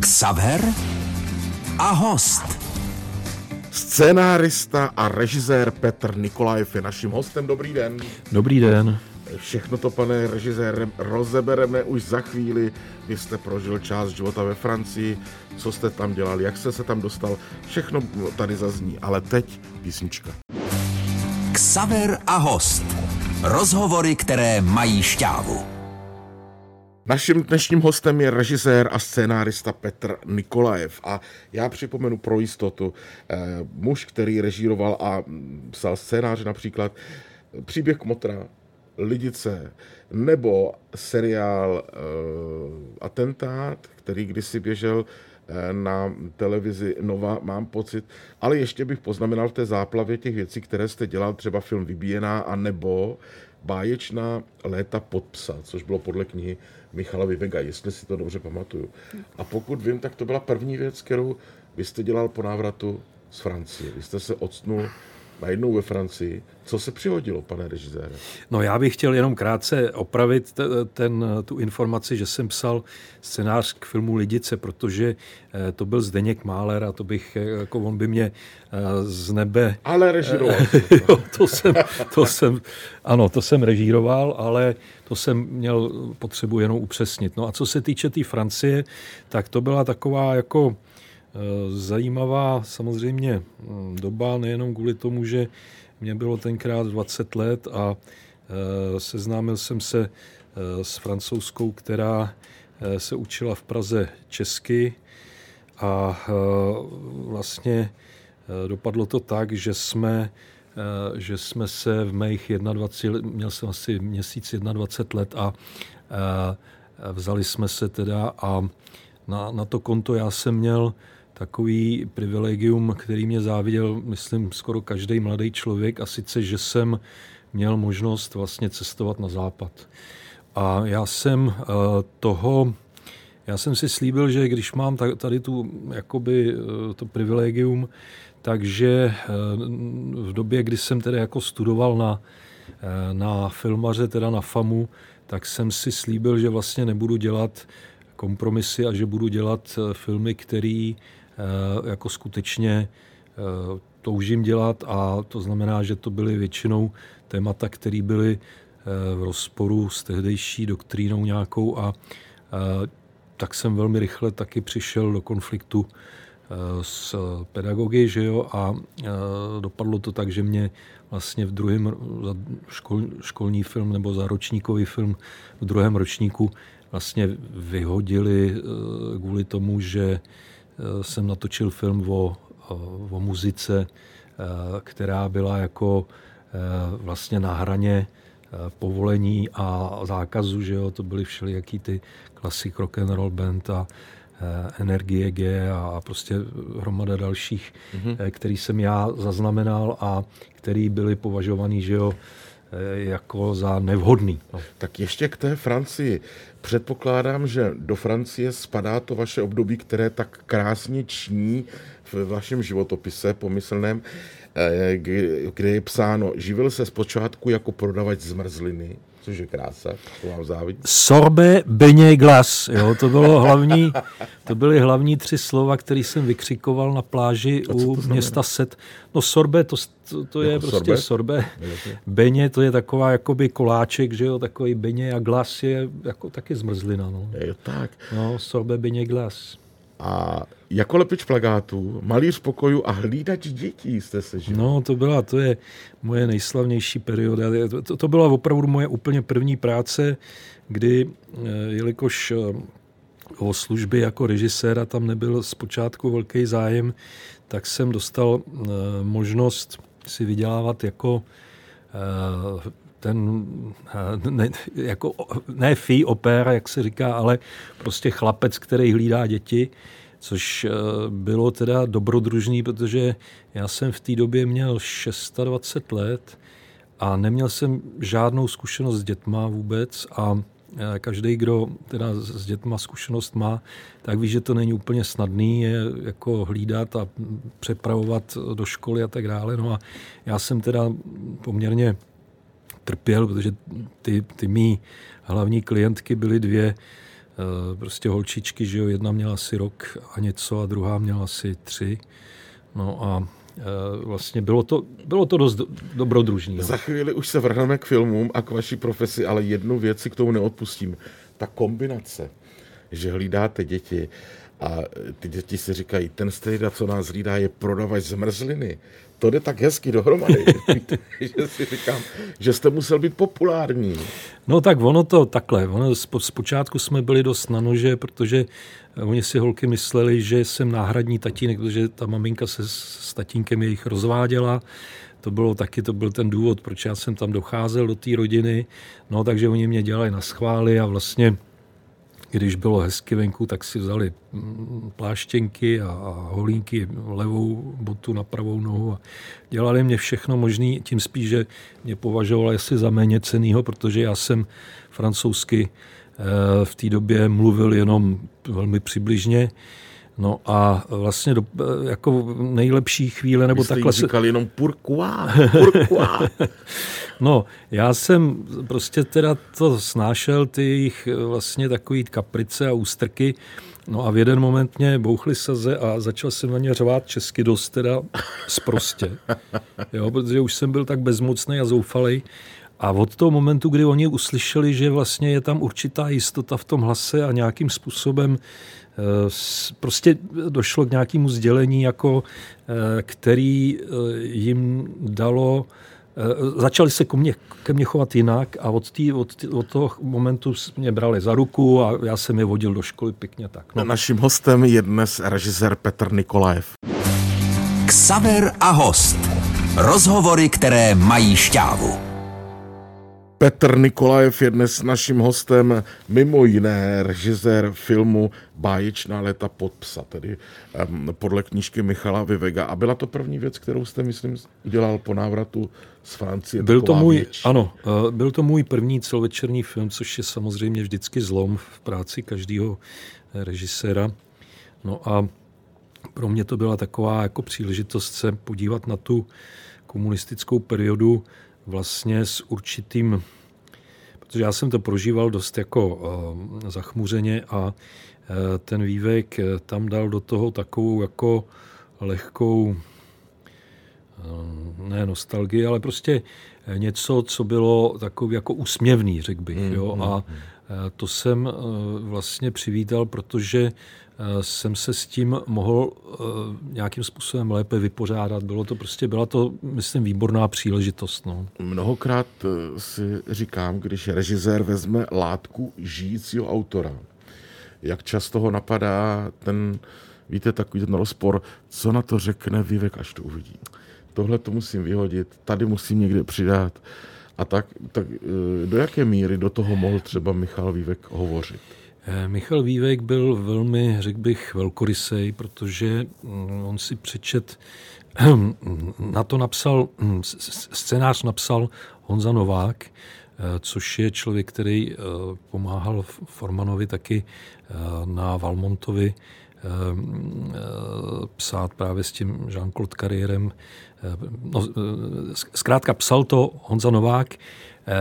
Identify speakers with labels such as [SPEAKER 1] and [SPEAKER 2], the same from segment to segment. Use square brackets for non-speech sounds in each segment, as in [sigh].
[SPEAKER 1] Xaver a host.
[SPEAKER 2] Scénárista a režisér Petr Nikolajev je naším hostem. Dobrý den.
[SPEAKER 3] Dobrý den.
[SPEAKER 2] Všechno to, pane režisére, rozebereme už za chvíli. Vy jste prožil část života ve Francii, co jste tam dělal, jak jste se tam dostal, všechno tady zazní. Ale teď písnička.
[SPEAKER 1] Xaver a host. Rozhovory, které mají šťávu.
[SPEAKER 2] Naším dnešním hostem je režisér a scénárista Petr Nikolajev. A já připomenu pro jistotu, eh, muž, který režíroval a psal scénáře například Příběh Kmotra, Lidice nebo seriál eh, Atentát, který kdysi běžel eh, na televizi Nova, mám pocit. Ale ještě bych poznamenal v té záplavě těch věcí, které jste dělal, třeba film Vybíjená, a nebo báječná léta pod psa, což bylo podle knihy Michala Vivega, jestli si to dobře pamatuju. A pokud vím, tak to byla první věc, kterou vy jste dělal po návratu z Francie. Vy jste se odstnul najednou ve Francii. Co se přihodilo, pane režisére?
[SPEAKER 3] No já bych chtěl jenom krátce opravit ten, tu informaci, že jsem psal scénář k filmu Lidice, protože eh, to byl Zdeněk Máler a to bych, eh, jako on by mě eh, z nebe...
[SPEAKER 2] Ale režíroval. [laughs]
[SPEAKER 3] jo, to jsem, to jsem, ano, to jsem režíroval, ale to jsem měl potřebu jenom upřesnit. No a co se týče té tý Francie, tak to byla taková jako zajímavá samozřejmě hm, doba, nejenom kvůli tomu, že mě bylo tenkrát 20 let a seznámil jsem se s francouzskou, která se učila v Praze česky a vlastně dopadlo to tak, že jsme, že jsme se v mých 21, měl jsem asi měsíc 21 let a vzali jsme se teda a na, na to konto já jsem měl takový privilegium, který mě záviděl, myslím, skoro každý mladý člověk, a sice, že jsem měl možnost vlastně cestovat na západ. A já jsem eh, toho, já jsem si slíbil, že když mám tady tu, jakoby, eh, to privilegium, takže eh, v době, kdy jsem tedy jako studoval na, na filmaře, teda na FAMu, tak jsem si slíbil, že vlastně nebudu dělat kompromisy a že budu dělat filmy, který Eh, jako skutečně eh, toužím dělat a to znamená, že to byly většinou témata, které byly eh, v rozporu s tehdejší doktrínou nějakou a tak jsem velmi rychle taky přišel do konfliktu s pedagogy, že jo, a dopadlo to tak, že mě vlastně v druhém škol, školní film nebo za ročníkový film v druhém ročníku vlastně vyhodili kvůli tomu, že Eh, jsem natočil film o, o muzice, eh, která byla jako eh, vlastně na hraně povolení a zákazu, že jo, to byly všelijaký ty klasik rock and roll band a Energie G a prostě hromada dalších, mm-hmm. který jsem já zaznamenal a který byly považovaný, že jo, jako za nevhodný. No.
[SPEAKER 2] Tak ještě k té Francii. Předpokládám, že do Francie spadá to vaše období, které tak krásně ční v vašem životopise pomyslném, kde je psáno, živil se zpočátku jako prodavač zmrzliny, což je krása, to vám závidím.
[SPEAKER 3] Sorbe, beně, glas, jo, to bylo hlavní, to byly hlavní tři slova, které jsem vykřikoval na pláži u města Set. No sorbe, to, to, to je jako prostě sorbe. sorbe. Beně, to je taková jakoby koláček, že jo, takový beně a glas je jako taky zmrzlina, no.
[SPEAKER 2] Je tak.
[SPEAKER 3] No, sorbe, beně, glas.
[SPEAKER 2] A jako lepič plagátů, malíř pokoju a hlídač dětí jste se žil.
[SPEAKER 3] No, to byla, to je moje nejslavnější perioda. To, to byla opravdu moje úplně první práce, kdy, eh, jelikož eh, o služby jako režiséra tam nebyl zpočátku velký zájem, tak jsem dostal eh, možnost si vydělávat jako ten, ne, jako, ne fee opéra, jak se říká, ale prostě chlapec, který hlídá děti, což eh, bylo teda dobrodružný, protože já jsem v té době měl 26 let a neměl jsem žádnou zkušenost s dětma vůbec a eh, každý, kdo teda s dětma zkušenost má, tak ví, že to není úplně snadný je jako hlídat a přepravovat do školy a tak dále. No a já jsem teda poměrně trpěl, protože ty, ty mý hlavní klientky byly dvě prostě holčičky, že jo, jedna měla asi rok a něco a druhá měla asi tři. No a vlastně bylo to, bylo to dost dobrodružný.
[SPEAKER 2] Za chvíli už se vrhneme k filmům a k vaší profesi, ale jednu věc si k tomu neodpustím. Ta kombinace, že hlídáte děti a ty děti si říkají, ten strejda, co nás hlídá, je prodavač zmrzliny. To jde tak hezky dohromady, [laughs] že si říkám, že jste musel být populární.
[SPEAKER 3] No tak ono to takhle. Ono, zpočátku jsme byli dost na nože, protože oni si holky mysleli, že jsem náhradní tatínek, protože ta maminka se s tatínkem jejich rozváděla. To bylo taky, to byl ten důvod, proč já jsem tam docházel do té rodiny. No takže oni mě dělali na schvály a vlastně když bylo hezky venku, tak si vzali mm, pláštěnky a holínky, levou botu na pravou nohu a dělali mě všechno možné, tím spíš, že mě považovali asi za méně cenýho, protože já jsem francouzsky eh, v té době mluvil jenom velmi přibližně. No a vlastně do, jako nejlepší chvíle, nebo
[SPEAKER 2] Vy jste
[SPEAKER 3] takhle...
[SPEAKER 2] říkal jenom pourquoi, pourquoi. [laughs]
[SPEAKER 3] no, já jsem prostě teda to snášel, ty jejich vlastně takový kaprice a ústrky, No a v jeden moment mě bouchly saze a začal jsem na ně řvát česky dost teda zprostě. Jo, protože už jsem byl tak bezmocný a zoufalý. A od toho momentu, kdy oni uslyšeli, že vlastně je tam určitá jistota v tom hlase a nějakým způsobem Eh, prostě došlo k nějakému sdělení, jako, eh, který eh, jim dalo začali se ke mně, ke mně chovat jinak a od, tý, od, tý, od toho momentu mě brali za ruku a já jsem je vodil do školy pěkně tak.
[SPEAKER 2] No. Naším hostem je dnes režisér Petr Nikolajev.
[SPEAKER 1] Ksaver a host. Rozhovory, které mají šťávu.
[SPEAKER 2] Petr Nikolajev je dnes naším hostem, mimo jiné režisér filmu Báječná léta pod psa, tedy um, podle knížky Michala Vivega. A byla to první věc, kterou jste, myslím, udělal po návratu z Francie.
[SPEAKER 3] Byl to můj, věč. ano, uh, byl to můj první celovečerní film, což je samozřejmě vždycky zlom v práci každého režiséra. No a pro mě to byla taková jako příležitost se podívat na tu komunistickou periodu vlastně s určitým, protože já jsem to prožíval dost jako uh, zachmuřeně a uh, ten vývek uh, tam dal do toho takovou jako lehkou ne nostalgii, ale prostě něco, co bylo takový jako úsměvný, řekl bych. Mm, jo? Mm, a mm. to jsem vlastně přivítal, protože Eh, jsem se s tím mohl eh, nějakým způsobem lépe vypořádat. Bylo to prostě, byla to, myslím, výborná příležitost. No.
[SPEAKER 2] Mnohokrát eh, si říkám, když režisér vezme látku žijícího autora, jak často ho napadá ten, víte, takový ten rozpor, co na to řekne Vivek, až to uvidí. Tohle to musím vyhodit, tady musím někde přidat. A tak, tak do jaké míry do toho mohl třeba Michal Vívek hovořit?
[SPEAKER 3] Eh, Michal Vývek byl velmi, řekl bych, velkorysej, protože mm, on si přečet, [clears throat] na to napsal, mm, scénář napsal Honza Novák, eh, což je člověk, který eh, pomáhal Formanovi taky na Valmontovi psát právě s tím Jean-Claude Carrierem. No, zkrátka psal to Honza Novák,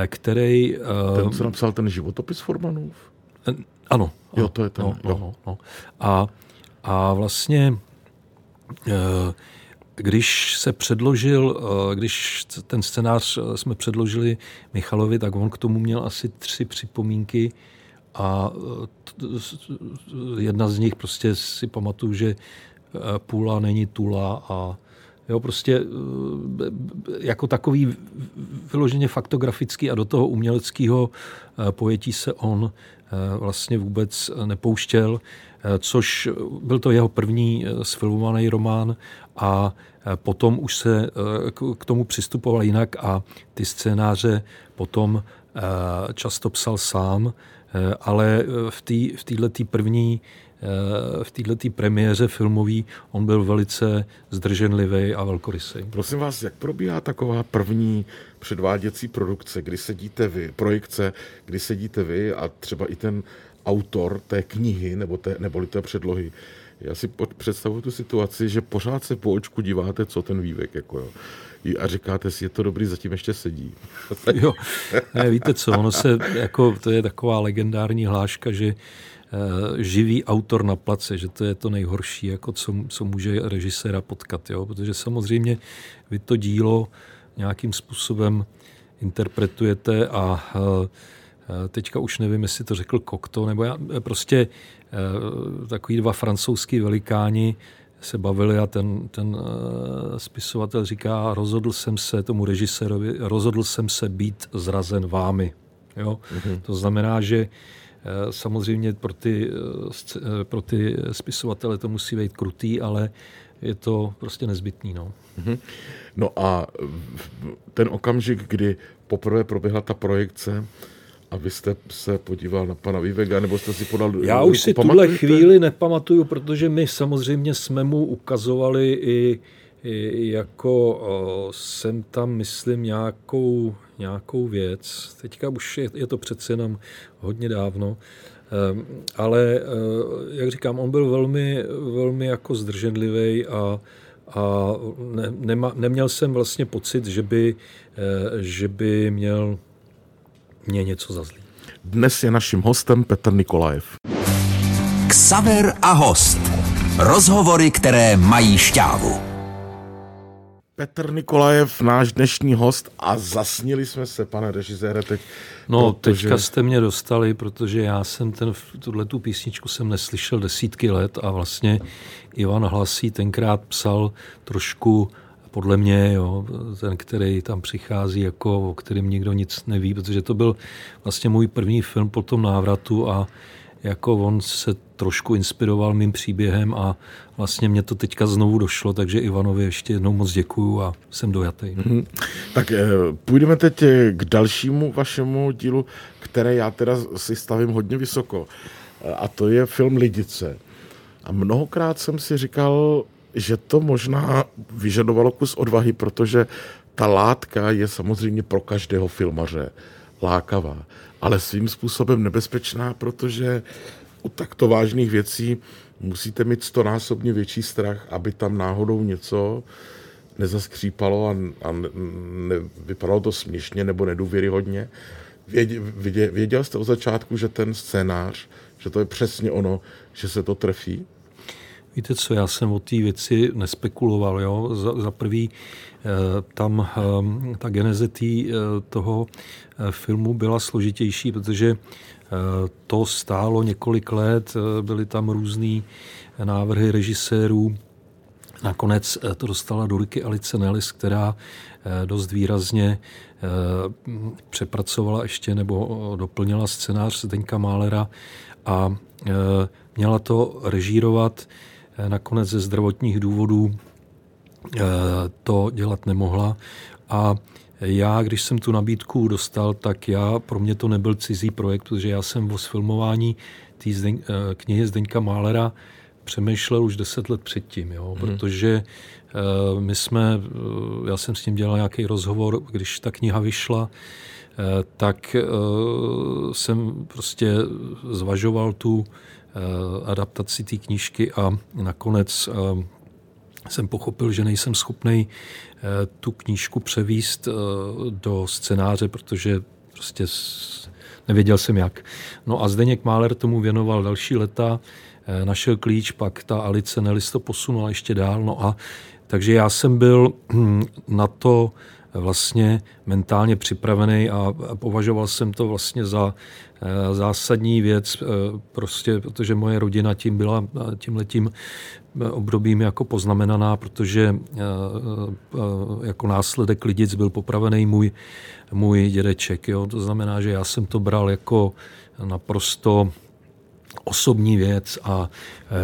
[SPEAKER 3] který...
[SPEAKER 2] Ten, co napsal ten životopis Formanův?
[SPEAKER 3] Ano.
[SPEAKER 2] Jo, to je ten.
[SPEAKER 3] No, no, no, no. A, a vlastně, eh, když se předložil, eh, když ten scénář eh, jsme předložili Michalovi, tak on k tomu měl asi tři připomínky a jedna z nich prostě si pamatuju, že půla není tula a Jo, prostě jako takový vyloženě faktografický a do toho uměleckého pojetí se on Eh, vlastně vůbec nepouštěl, eh, což byl to jeho první eh, sfilmovaný román a potom už se k tomu přistupoval jinak a ty scénáře potom často psal sám, ale v této v první v této premiéře filmový on byl velice zdrženlivý a velkorysý.
[SPEAKER 2] Prosím vás, jak probíhá taková první předváděcí produkce, kdy sedíte vy, projekce, kdy sedíte vy a třeba i ten autor té knihy nebo té, neboli té předlohy. Já si představuji tu situaci, že pořád se po očku díváte, co ten vývek, jako jo. A říkáte si, je to dobrý, zatím ještě sedí. [laughs]
[SPEAKER 3] jo, ne, víte co, ono se, jako, to je taková legendární hláška, že živý autor na place, že to je to nejhorší, jako co, co může režiséra potkat, jo? protože samozřejmě vy to dílo nějakým způsobem interpretujete a teďka už nevím, jestli to řekl Kokto, nebo já, prostě takový dva francouzský velikáni se bavili a ten, ten spisovatel říká, rozhodl jsem se tomu režisérovi, rozhodl jsem se být zrazen vámi. Jo? Mm-hmm. To znamená, že samozřejmě pro ty, pro ty spisovatele to musí být krutý, ale je to prostě nezbytný. No.
[SPEAKER 2] Mm-hmm. no a ten okamžik, kdy poprvé proběhla ta projekce, a vy jste se podíval na pana Vivega, nebo jste si podal...
[SPEAKER 3] Já už si tuhle chvíli nepamatuju, protože my samozřejmě jsme mu ukazovali i, i jako o, jsem tam, myslím, nějakou, nějakou věc. Teďka už je, je to přece jenom hodně dávno. Um, ale, uh, jak říkám, on byl velmi, velmi jako zdrženlivý a, a ne, nema, neměl jsem vlastně pocit, že by, uh, že by měl mě něco za zlý.
[SPEAKER 2] Dnes je naším hostem Petr Nikolajev.
[SPEAKER 1] Ksaver a host. Rozhovory, které mají šťávu.
[SPEAKER 2] Petr Nikolajev, náš dnešní host a zasnili jsme se, pane režisére, teď.
[SPEAKER 3] No, protože... teďka jste mě dostali, protože já jsem ten, tuhle tu písničku jsem neslyšel desítky let a vlastně Ivan Hlasí tenkrát psal trošku podle mě, jo, ten, který tam přichází, jako, o kterým nikdo nic neví, protože to byl vlastně můj první film po tom návratu a jako on se trošku inspiroval mým příběhem a vlastně mě to teďka znovu došlo, takže Ivanovi ještě jednou moc děkuju a jsem dojatý. Mm-hmm.
[SPEAKER 2] Tak eh, půjdeme teď eh, k dalšímu vašemu dílu, které já teda si stavím hodně vysoko. Eh, a to je film Lidice. A mnohokrát jsem si říkal, že to možná vyžadovalo kus odvahy, protože ta látka je samozřejmě pro každého filmaře lákavá, ale svým způsobem nebezpečná, protože u takto vážných věcí musíte mít stonásobně větší strach, aby tam náhodou něco nezaskřípalo a, a ne, vypadalo to směšně nebo nedůvěryhodně. Věděl, věděl jste od začátku, že ten scénář, že to je přesně ono, že se to trefí?
[SPEAKER 3] Víte co, já jsem o té věci nespekuloval. Jo? Za, za prvý, eh, tam eh, ta geneze tý, eh, toho filmu byla složitější, protože to stálo několik let, byly tam různé návrhy režisérů. Nakonec to dostala do ruky Alice Nellis, která dost výrazně přepracovala ještě nebo doplnila scénář Zdeňka Málera a měla to režírovat nakonec ze zdravotních důvodů eh, to dělat nemohla. A já, když jsem tu nabídku dostal, tak já, pro mě to nebyl cizí projekt, protože já jsem o sfilmování té Zdeň, eh, knihy Zdeňka Málera přemýšlel už deset let předtím, jo, hmm. protože my jsme, já jsem s ním dělal nějaký rozhovor, když ta kniha vyšla, tak jsem prostě zvažoval tu Eh, adaptaci té knížky a nakonec eh, jsem pochopil, že nejsem schopný eh, tu knížku převíst do scénáře, protože prostě nevěděl jsem jak. No a Zdeněk Máler tomu věnoval další leta, našel klíč, pak ta Alice Nelis to posunula ještě dál. No a takže já jsem byl hm, na to vlastně mentálně připravený a považoval jsem to vlastně za eh, zásadní věc, eh, prostě, protože moje rodina tím byla tím letím obdobím jako poznamenaná, protože eh, jako následek lidic byl popravený můj, můj dědeček. Jo? To znamená, že já jsem to bral jako naprosto osobní věc a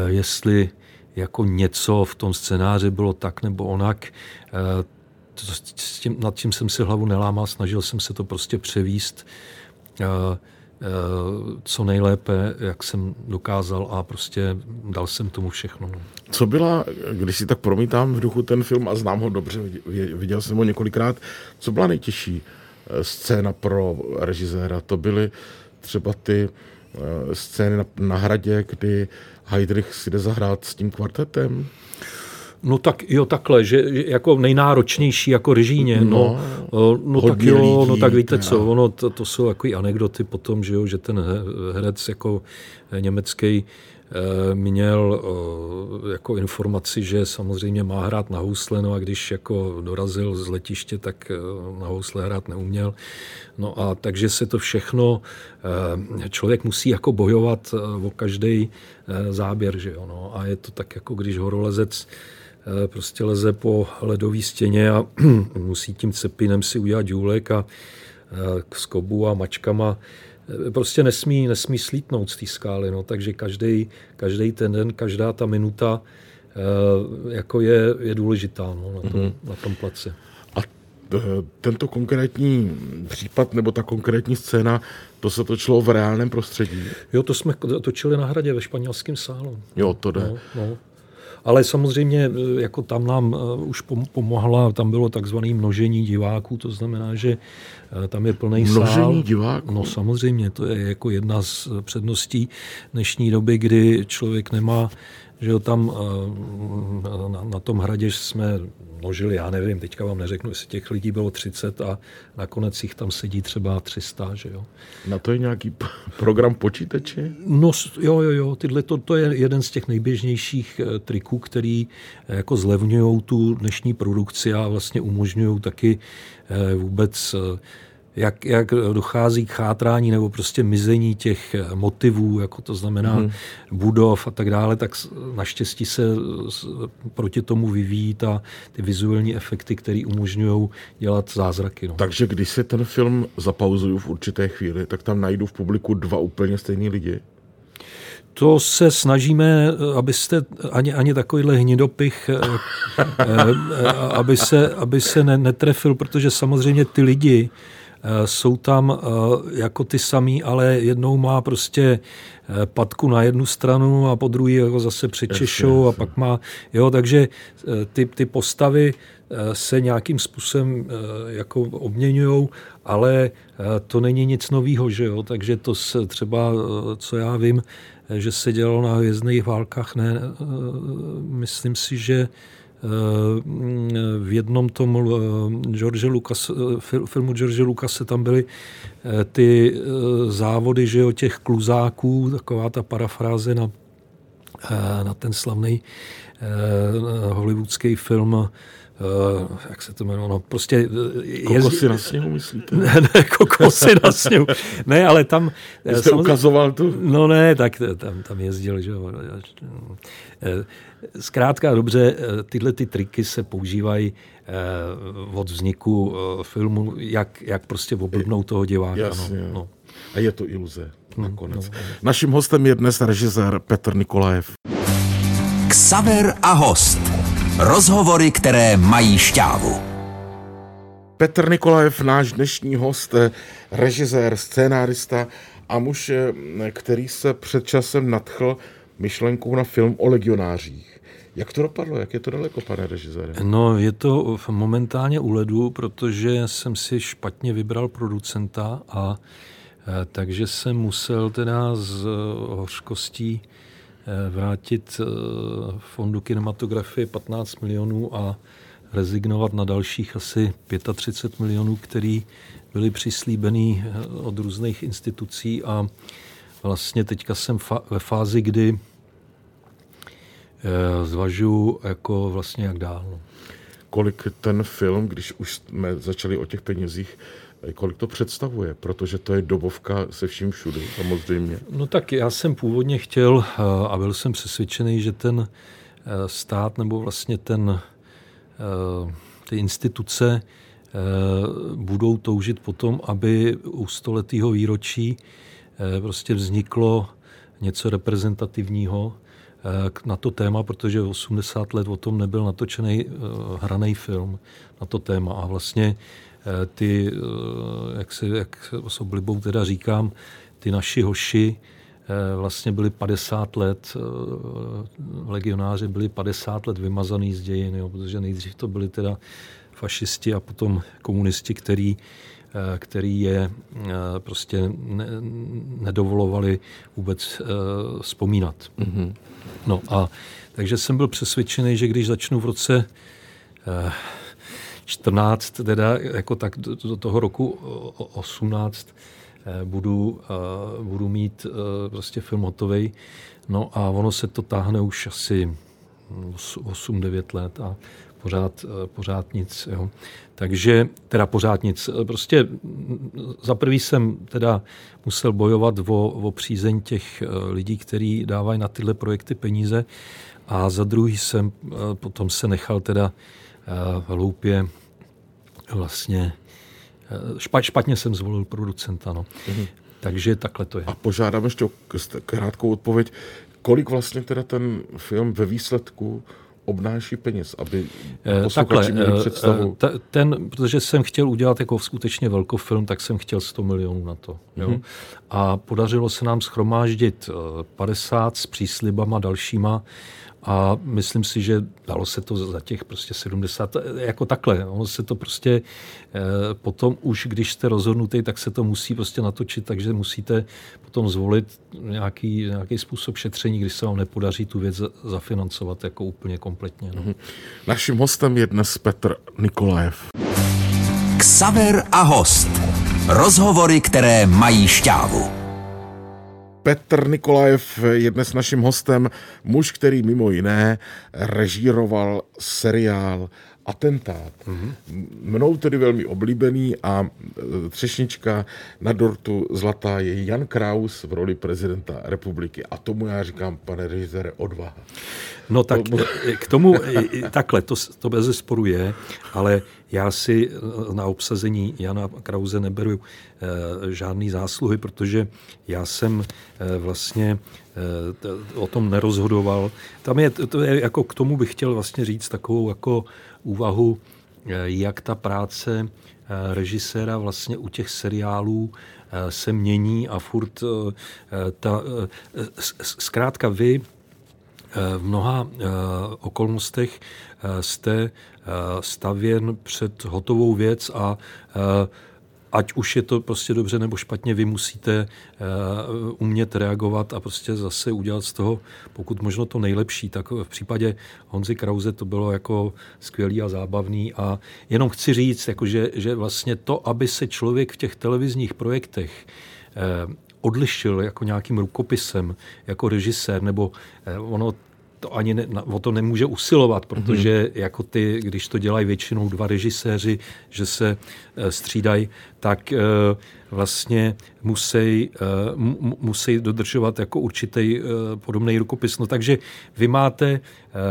[SPEAKER 3] jestli jako něco v tom scénáři bylo tak nebo onak, to, s tím, nad tím jsem si hlavu nelámal, snažil jsem se to prostě převíst uh, uh, co nejlépe, jak jsem dokázal a prostě dal jsem tomu všechno. No.
[SPEAKER 2] Co byla, když si tak promítám v duchu ten film a znám ho dobře, viděl jsem ho několikrát, co byla nejtěžší eh, scéna pro režiséra? To byly třeba ty scény na, na hradě, kdy Heidrich si jde zahrát s tím kvartetem?
[SPEAKER 3] No tak jo, takhle, že jako nejnáročnější jako režíně, no, no, no, tak jo, no lidí, no tak víte co, ono, to, to jsou takové anekdoty potom, že jo, že ten herec jako německý Eh, měl eh, jako informaci, že samozřejmě má hrát na housle, no a když jako dorazil z letiště, tak eh, na housle hrát neuměl. No a takže se to všechno, člověk musí jako bojovat o každý záběr, že jo, no. A je to tak jako když horolezec prostě leze po ledové stěně a [clears throat] musí tím cepinem si udělat důlek a s kobu a mačkama prostě nesmí, nesmí slítnout z té skály. No. Takže každý, každý ten den, každá ta minuta eh, jako je, je důležitá no, na, tom, mm-hmm. na tom place.
[SPEAKER 2] A tento konkrétní případ nebo ta konkrétní scéna, to se točilo v reálném prostředí?
[SPEAKER 3] Jo, to jsme točili na hradě ve španělském sálu.
[SPEAKER 2] Jo, to jde.
[SPEAKER 3] No, no. Ale samozřejmě eh, jako tam nám eh, už pomohla, tam bylo takzvané množení diváků, to znamená, že eh, tam je plný
[SPEAKER 2] sál. Množení diváků?
[SPEAKER 3] No samozřejmě, to je jako jedna z předností dnešní doby, kdy člověk nemá že jo, tam na, na tom hradě jsme množili, já nevím, teďka vám neřeknu, jestli těch lidí bylo 30 a nakonec jich tam sedí třeba 300, že jo.
[SPEAKER 2] Na to je nějaký program počítače?
[SPEAKER 3] No jo, jo, jo, tyhle to, to je jeden z těch nejběžnějších eh, triků, který eh, jako zlevňují tu dnešní produkci a vlastně umožňují taky eh, vůbec jak, jak dochází k chátrání nebo prostě mizení těch motivů, jako to znamená hmm. budov a tak dále, tak naštěstí se proti tomu vyvíjí ta, ty vizuální efekty, které umožňují dělat zázraky. No.
[SPEAKER 2] Takže když se ten film zapauzuju v určité chvíli, tak tam najdu v publiku dva úplně stejní lidi?
[SPEAKER 3] to se snažíme, abyste ani, ani takovýhle hnidopich, eh, eh, aby se, aby se netrefil, protože samozřejmě ty lidi, Eh, jsou tam eh, jako ty samý, ale jednou má prostě eh, patku na jednu stranu a po druhé jako zase přečešou a pak má, jo, takže ty, ty postavy se nějakým způsobem jako obměňují, ale to není nic nového, že jo, takže to se třeba, co já vím, že se dělalo na hvězdných válkách, ne, myslím si, že v jednom tom eh, George Lucas, eh, filmu George Lucase tam byly eh, ty závody že jo, těch kluzáků, taková ta parafráze na, na ten slavný hollywoodský film Uh, jak se to jmenuje, no prostě...
[SPEAKER 2] Kokosy na sněhu, myslíte? [laughs]
[SPEAKER 3] Ne, ne, kokosy na sněhu. Ne, ale tam... [laughs]
[SPEAKER 2] Jste samozřejmě, ukazoval tu?
[SPEAKER 3] No ne, tak tam, tam jezdil, že jo. Zkrátka dobře, tyhle ty triky se používají od vzniku filmu, jak, jak prostě oblbnout toho diváka. No, Jasně. No, no.
[SPEAKER 2] A je to iluze hmm, nakonec. No, no. Naším hostem je dnes režisér Petr Nikolajev.
[SPEAKER 1] Ksaver a host. Rozhovory, které mají šťávu.
[SPEAKER 2] Petr Nikolajev, náš dnešní host, režisér, scénárista a muž, který se před časem nadchl myšlenkou na film o legionářích. Jak to dopadlo? Jak je to daleko, pane režisére?
[SPEAKER 3] No, je to momentálně u ledu, protože jsem si špatně vybral producenta a e, takže jsem musel teda z hořkostí Eh, vrátit eh, fondu kinematografie 15 milionů a rezignovat na dalších asi 35 milionů, který byly přislíbený eh, od různých institucí a vlastně teďka jsem ve fázi, kdy zvažuji jako vlastně jak dál. No.
[SPEAKER 2] Kolik ten film, když už jsme začali o těch penězích, kolik to představuje, protože to je dobovka se vším všude, samozřejmě.
[SPEAKER 3] No tak já jsem původně chtěl eh, a byl jsem přesvědčený, že ten eh, stát nebo vlastně ten, eh, ty instituce budou toužit potom, aby u stoletého výročí prostě vzniklo něco reprezentativního na to téma, protože 80 let o tom nebyl natočený hraný film na to téma a vlastně Eh, ty, eh, jak, se, jak s oblibou teda říkám, ty naši hoši eh, vlastně byli 50 let, legionáři byli 50 let vymazaný z dějin, jo, protože nejdřív to byli teda fašisti a potom komunisti, který, který je prostě ne, nedovolovali vůbec vzpomínat. Mm-hmm. No a takže jsem byl přesvědčený, že když začnu v roce eh, 14, teda jako tak do, do toho roku 18, eh, budu, eh, budu mít eh, prostě film hotový. No a ono se to táhne už asi 8-9 let a pořád, pořád nic. Jo. Takže teda pořád nic. Prostě za prvý jsem teda musel bojovat o, o přízeň těch lidí, kteří dávají na tyhle projekty peníze a za druhý jsem potom se nechal teda hloupě vlastně špatně jsem zvolil producenta. No. Mm-hmm. Takže takhle to je.
[SPEAKER 2] A požádám ještě o krátkou odpověď. Kolik vlastně teda ten film ve výsledku obnáší peněz, aby
[SPEAKER 3] eh, Takhle, měli eh, představu? Eh, ten, protože jsem chtěl udělat jako skutečně velký film, tak jsem chtěl 100 milionů na to. Jo? Mm-hmm. A podařilo se nám schromáždit 50 s příslibama dalšíma a myslím si, že dalo se to za těch prostě 70, jako takhle. Ono se to prostě eh, potom už, když jste rozhodnutý, tak se to musí prostě natočit, takže musíte potom zvolit nějaký, nějaký způsob šetření, když se vám nepodaří tu věc zafinancovat jako úplně kompletně. No. Mhm.
[SPEAKER 2] Naším hostem je dnes Petr Nikolajev.
[SPEAKER 1] Ksaver a host. Rozhovory, které mají šťávu.
[SPEAKER 2] Petr Nikolajev je dnes naším hostem, muž, který mimo jiné režíroval seriál atentát. Mm-hmm. Mnou tedy velmi oblíbený a e, třešnička na dortu zlatá je Jan Kraus v roli prezidenta republiky. A tomu já říkám, pane režisére, odvaha.
[SPEAKER 3] No tak to... k tomu takhle, to, to bez sporu je, ale já si e, na obsazení Jana Krause neberu e, žádný zásluhy, protože já jsem e, vlastně o tom nerozhodoval. Tam je, to je, jako k tomu bych chtěl vlastně říct takovou jako úvahu, eh, jak ta práce eh, režiséra vlastně u těch seriálů eh, se mění a furt ta, zkrátka vy v mnoha okolnostech jste stavěn před hotovou věc a ať už je to prostě dobře nebo špatně, vy musíte uh, umět reagovat a prostě zase udělat z toho, pokud možno to nejlepší. Tak v případě Honzy Krause to bylo jako skvělý a zábavný a jenom chci říct, jako že, vlastně to, aby se člověk v těch televizních projektech odlišil jako nějakým rukopisem, jako režisér, nebo ono to ani ne, o to nemůže usilovat, protože mm-hmm. jako ty, když to dělají většinou dva režiséři, že se e, střídají, tak e, vlastně musí, e, musí dodržovat jako určitý e, podobný rukopis. No takže vy máte e,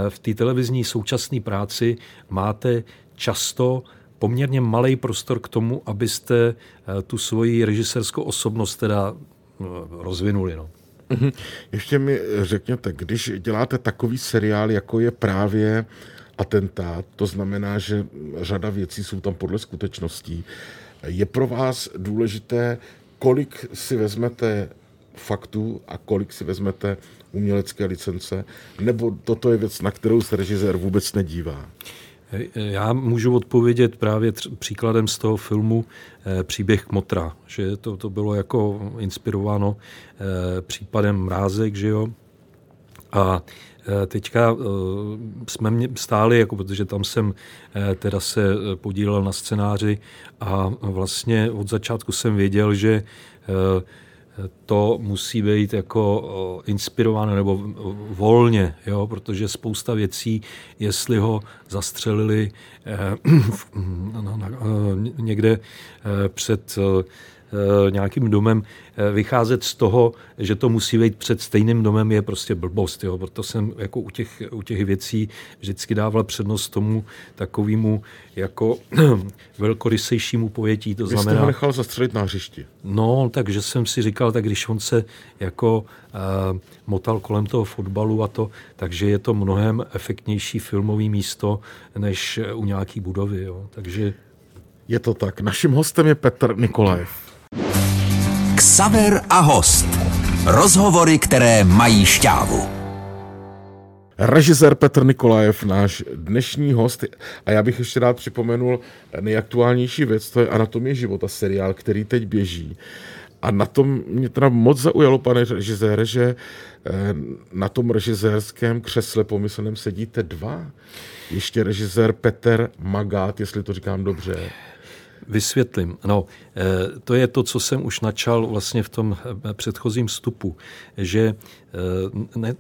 [SPEAKER 3] v té televizní současné práci máte často poměrně malý prostor k tomu, abyste e, tu svoji režisérskou osobnost teda rozvinuli. No.
[SPEAKER 2] Mhm. Ještě mi řekněte, když děláte takový seriál, jako je právě atentát, to znamená, že řada věcí jsou tam podle skutečností, je pro vás důležité, kolik si vezmete faktů a kolik si vezmete umělecké licence, nebo toto je věc, na kterou se režisér vůbec nedívá?
[SPEAKER 3] Já můžu odpovědět právě tř- příkladem z toho filmu e, Příběh Kmotra, že to, to bylo jako inspirováno e, případem Mrázek, že jo. A e, teďka jsme mě stáli, jako protože tam jsem teda se podílel na scénáři a vlastně od začátku jsem věděl, že to musí být jako inspirováno nebo volně, jo, protože spousta věcí, jestli ho zastřelili eh, [clears throat] někde eh, před Eh, nějakým domem eh, vycházet z toho, že to musí být před stejným domem, je prostě blbost. Jo? Proto jsem jako u těch, u těch věcí vždycky dával přednost tomu takovému jako [clears throat] velkorysejšímu pojetí.
[SPEAKER 2] To Vy znamená, jste ho nechal zastřelit na hřišti.
[SPEAKER 3] No, takže jsem si říkal, tak když on se jako uh, motal kolem toho fotbalu a to, takže je to mnohem efektnější filmový místo, než u nějaký budovy. Jo? Takže
[SPEAKER 2] je to tak. Naším hostem je Petr Nikolajev.
[SPEAKER 1] Ksaver a host. Rozhovory, které mají šťávu.
[SPEAKER 2] Režisér Petr Nikolajev, náš dnešní host. A já bych ještě rád připomenul nejaktuálnější věc, to je Anatomie života, seriál, který teď běží. A na tom mě teda moc zaujalo, pane režisére, že eh, na tom režisérském křesle pomyslném sedíte dva. Ještě režisér Peter Magát, jestli to říkám dobře.
[SPEAKER 3] Vysvětlím. No, eh, to je to, co jsem už načal vlastně v tom eh, předchozím vstupu, že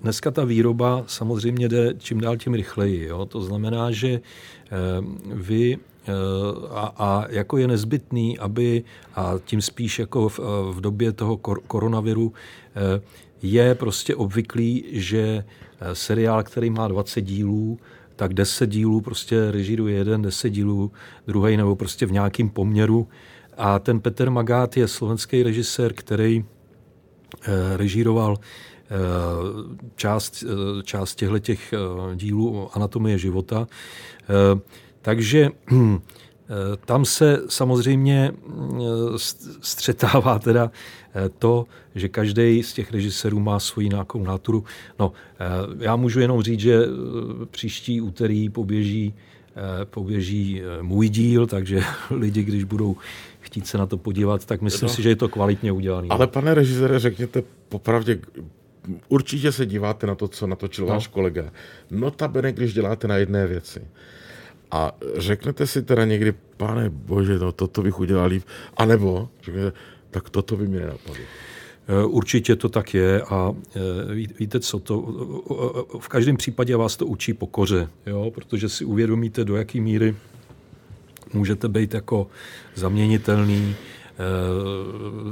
[SPEAKER 3] dneska ta výroba samozřejmě jde čím dál tím rychleji. Jo? To znamená, že vy a, a jako je nezbytný, aby, a tím spíš jako v, v době toho kor, koronaviru, eh, je prostě obvyklý, že eh, seriál, který má 20 dílů, tak 10 dílů prostě režíruje jeden, 10 dílů druhý, nebo prostě v nějakém poměru. A ten Petr Magát je slovenský režisér, který eh, režíroval část, část těchto těch dílů Anatomie života. Takže eh, [clears throat] tam se samozřejmě eh, střetává teda eh, to, že každý z těch režisérů má svoji nějakou náturu. No, já můžu jenom říct, že příští úterý poběží, poběží můj díl, takže [laughs] lidi, když budou chtít se na to podívat, tak myslím no, si, že je to kvalitně udělané.
[SPEAKER 2] Ale pane režisére, řekněte popravdě, určitě se díváte na to, co natočil no. váš kolega. Notabene, když děláte na jedné věci. A řeknete si teda někdy, pane bože, no toto bych udělal líp, anebo řeknete, tak toto by mi nenapadlo.
[SPEAKER 3] Eh, určitě to tak je a eh, víte co, to, v každém případě vás to učí pokoře, jo? protože si uvědomíte, do jaké míry můžete být jako zaměnitelný,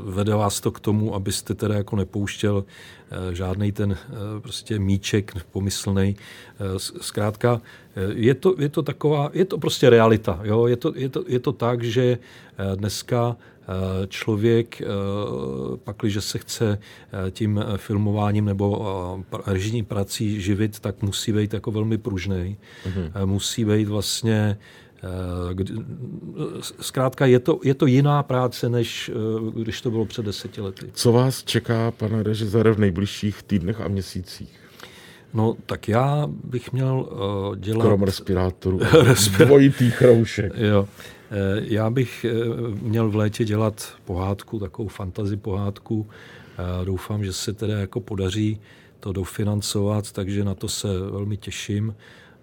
[SPEAKER 3] vede vás to k tomu, abyste teda jako nepouštěl eh, žádný ten eh, prostě míček pomyslný. Zkrátka, je to, je to taková, je to prostě realita. Jo? Je, to, je, to, je to tak, že dneska člověk, pakliže se chce tím filmováním nebo režijní prací živit, tak musí být jako velmi pružný. Mm-hmm. Musí být vlastně Eh, zkrátka je to, je to jiná práce, než eh, když to bylo před deseti lety.
[SPEAKER 2] Co vás čeká, pane režisére, v nejbližších týdnech a měsících?
[SPEAKER 3] No, tak já bych měl uh, dělat...
[SPEAKER 2] Krom respirátoru. [laughs] Dvojitý chroušek.
[SPEAKER 3] Jo. Já bych měl v létě dělat pohádku, takovou fantazi pohádku. Doufám, že se teda jako podaří to dofinancovat, takže na to se velmi těším.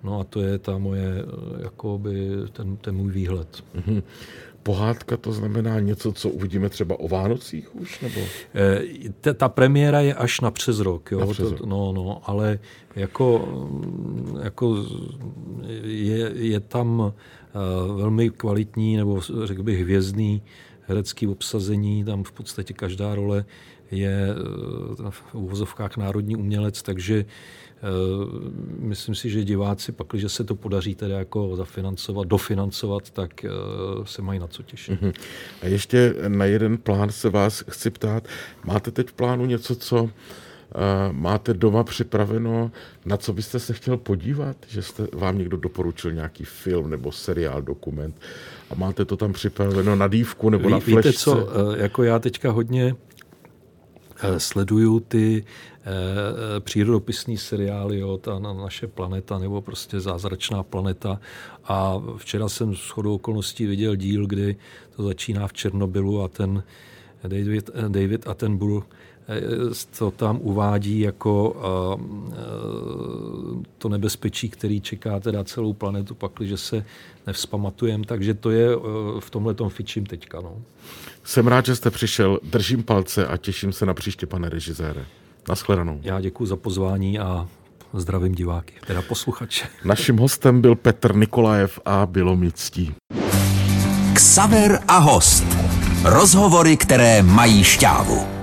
[SPEAKER 3] No a to je ta moje, jakoby ten, ten můj výhled. Mm-hmm.
[SPEAKER 2] Pohádka to znamená něco, co uvidíme třeba o Vánocích už? Nebo?
[SPEAKER 3] E, ta, ta premiéra je až na přes rok. Jo? Na přes rok. To, no, no, ale jako, jako je, je tam uh, velmi kvalitní, nebo řekl bych hvězdný herecký obsazení, tam v podstatě každá role je uh, v uvozovkách národní umělec, takže Eh, myslím si, že diváci pak, když se to podaří tedy jako zafinancovat, dofinancovat, tak eh, se mají na co těšit. Uh-huh.
[SPEAKER 2] A ještě na jeden plán se vás chci ptát. Máte teď v plánu něco, co uh, máte doma připraveno, na co byste se chtěl podívat? Že jste, vám někdo doporučil nějaký film nebo seriál, dokument a máte to tam připraveno na dívku nebo Ví, na flešce?
[SPEAKER 3] Víte co, jako já teďka hodně sleduju ty Eh, přírodopisný seriály, jo, ta naše planeta nebo prostě zázračná planeta. A včera jsem s chodou okolností viděl díl, kdy to začíná v Černobylu a ten David, David Attenborough eh, to tam uvádí jako eh, to nebezpečí, který čeká teda celou planetu, pakliže se nevzpamatujeme, takže to je v tomhle tom fičím teďka. No.
[SPEAKER 2] Jsem rád, že jste přišel, držím palce a těším se na příště, pane režisére. Naschledanou.
[SPEAKER 3] Já děkuji za pozvání a zdravím diváky, teda posluchače. [laughs]
[SPEAKER 2] Naším hostem byl Petr Nikolajev a bylo mi ctí.
[SPEAKER 1] Ksaver a host. Rozhovory, které mají šťávu.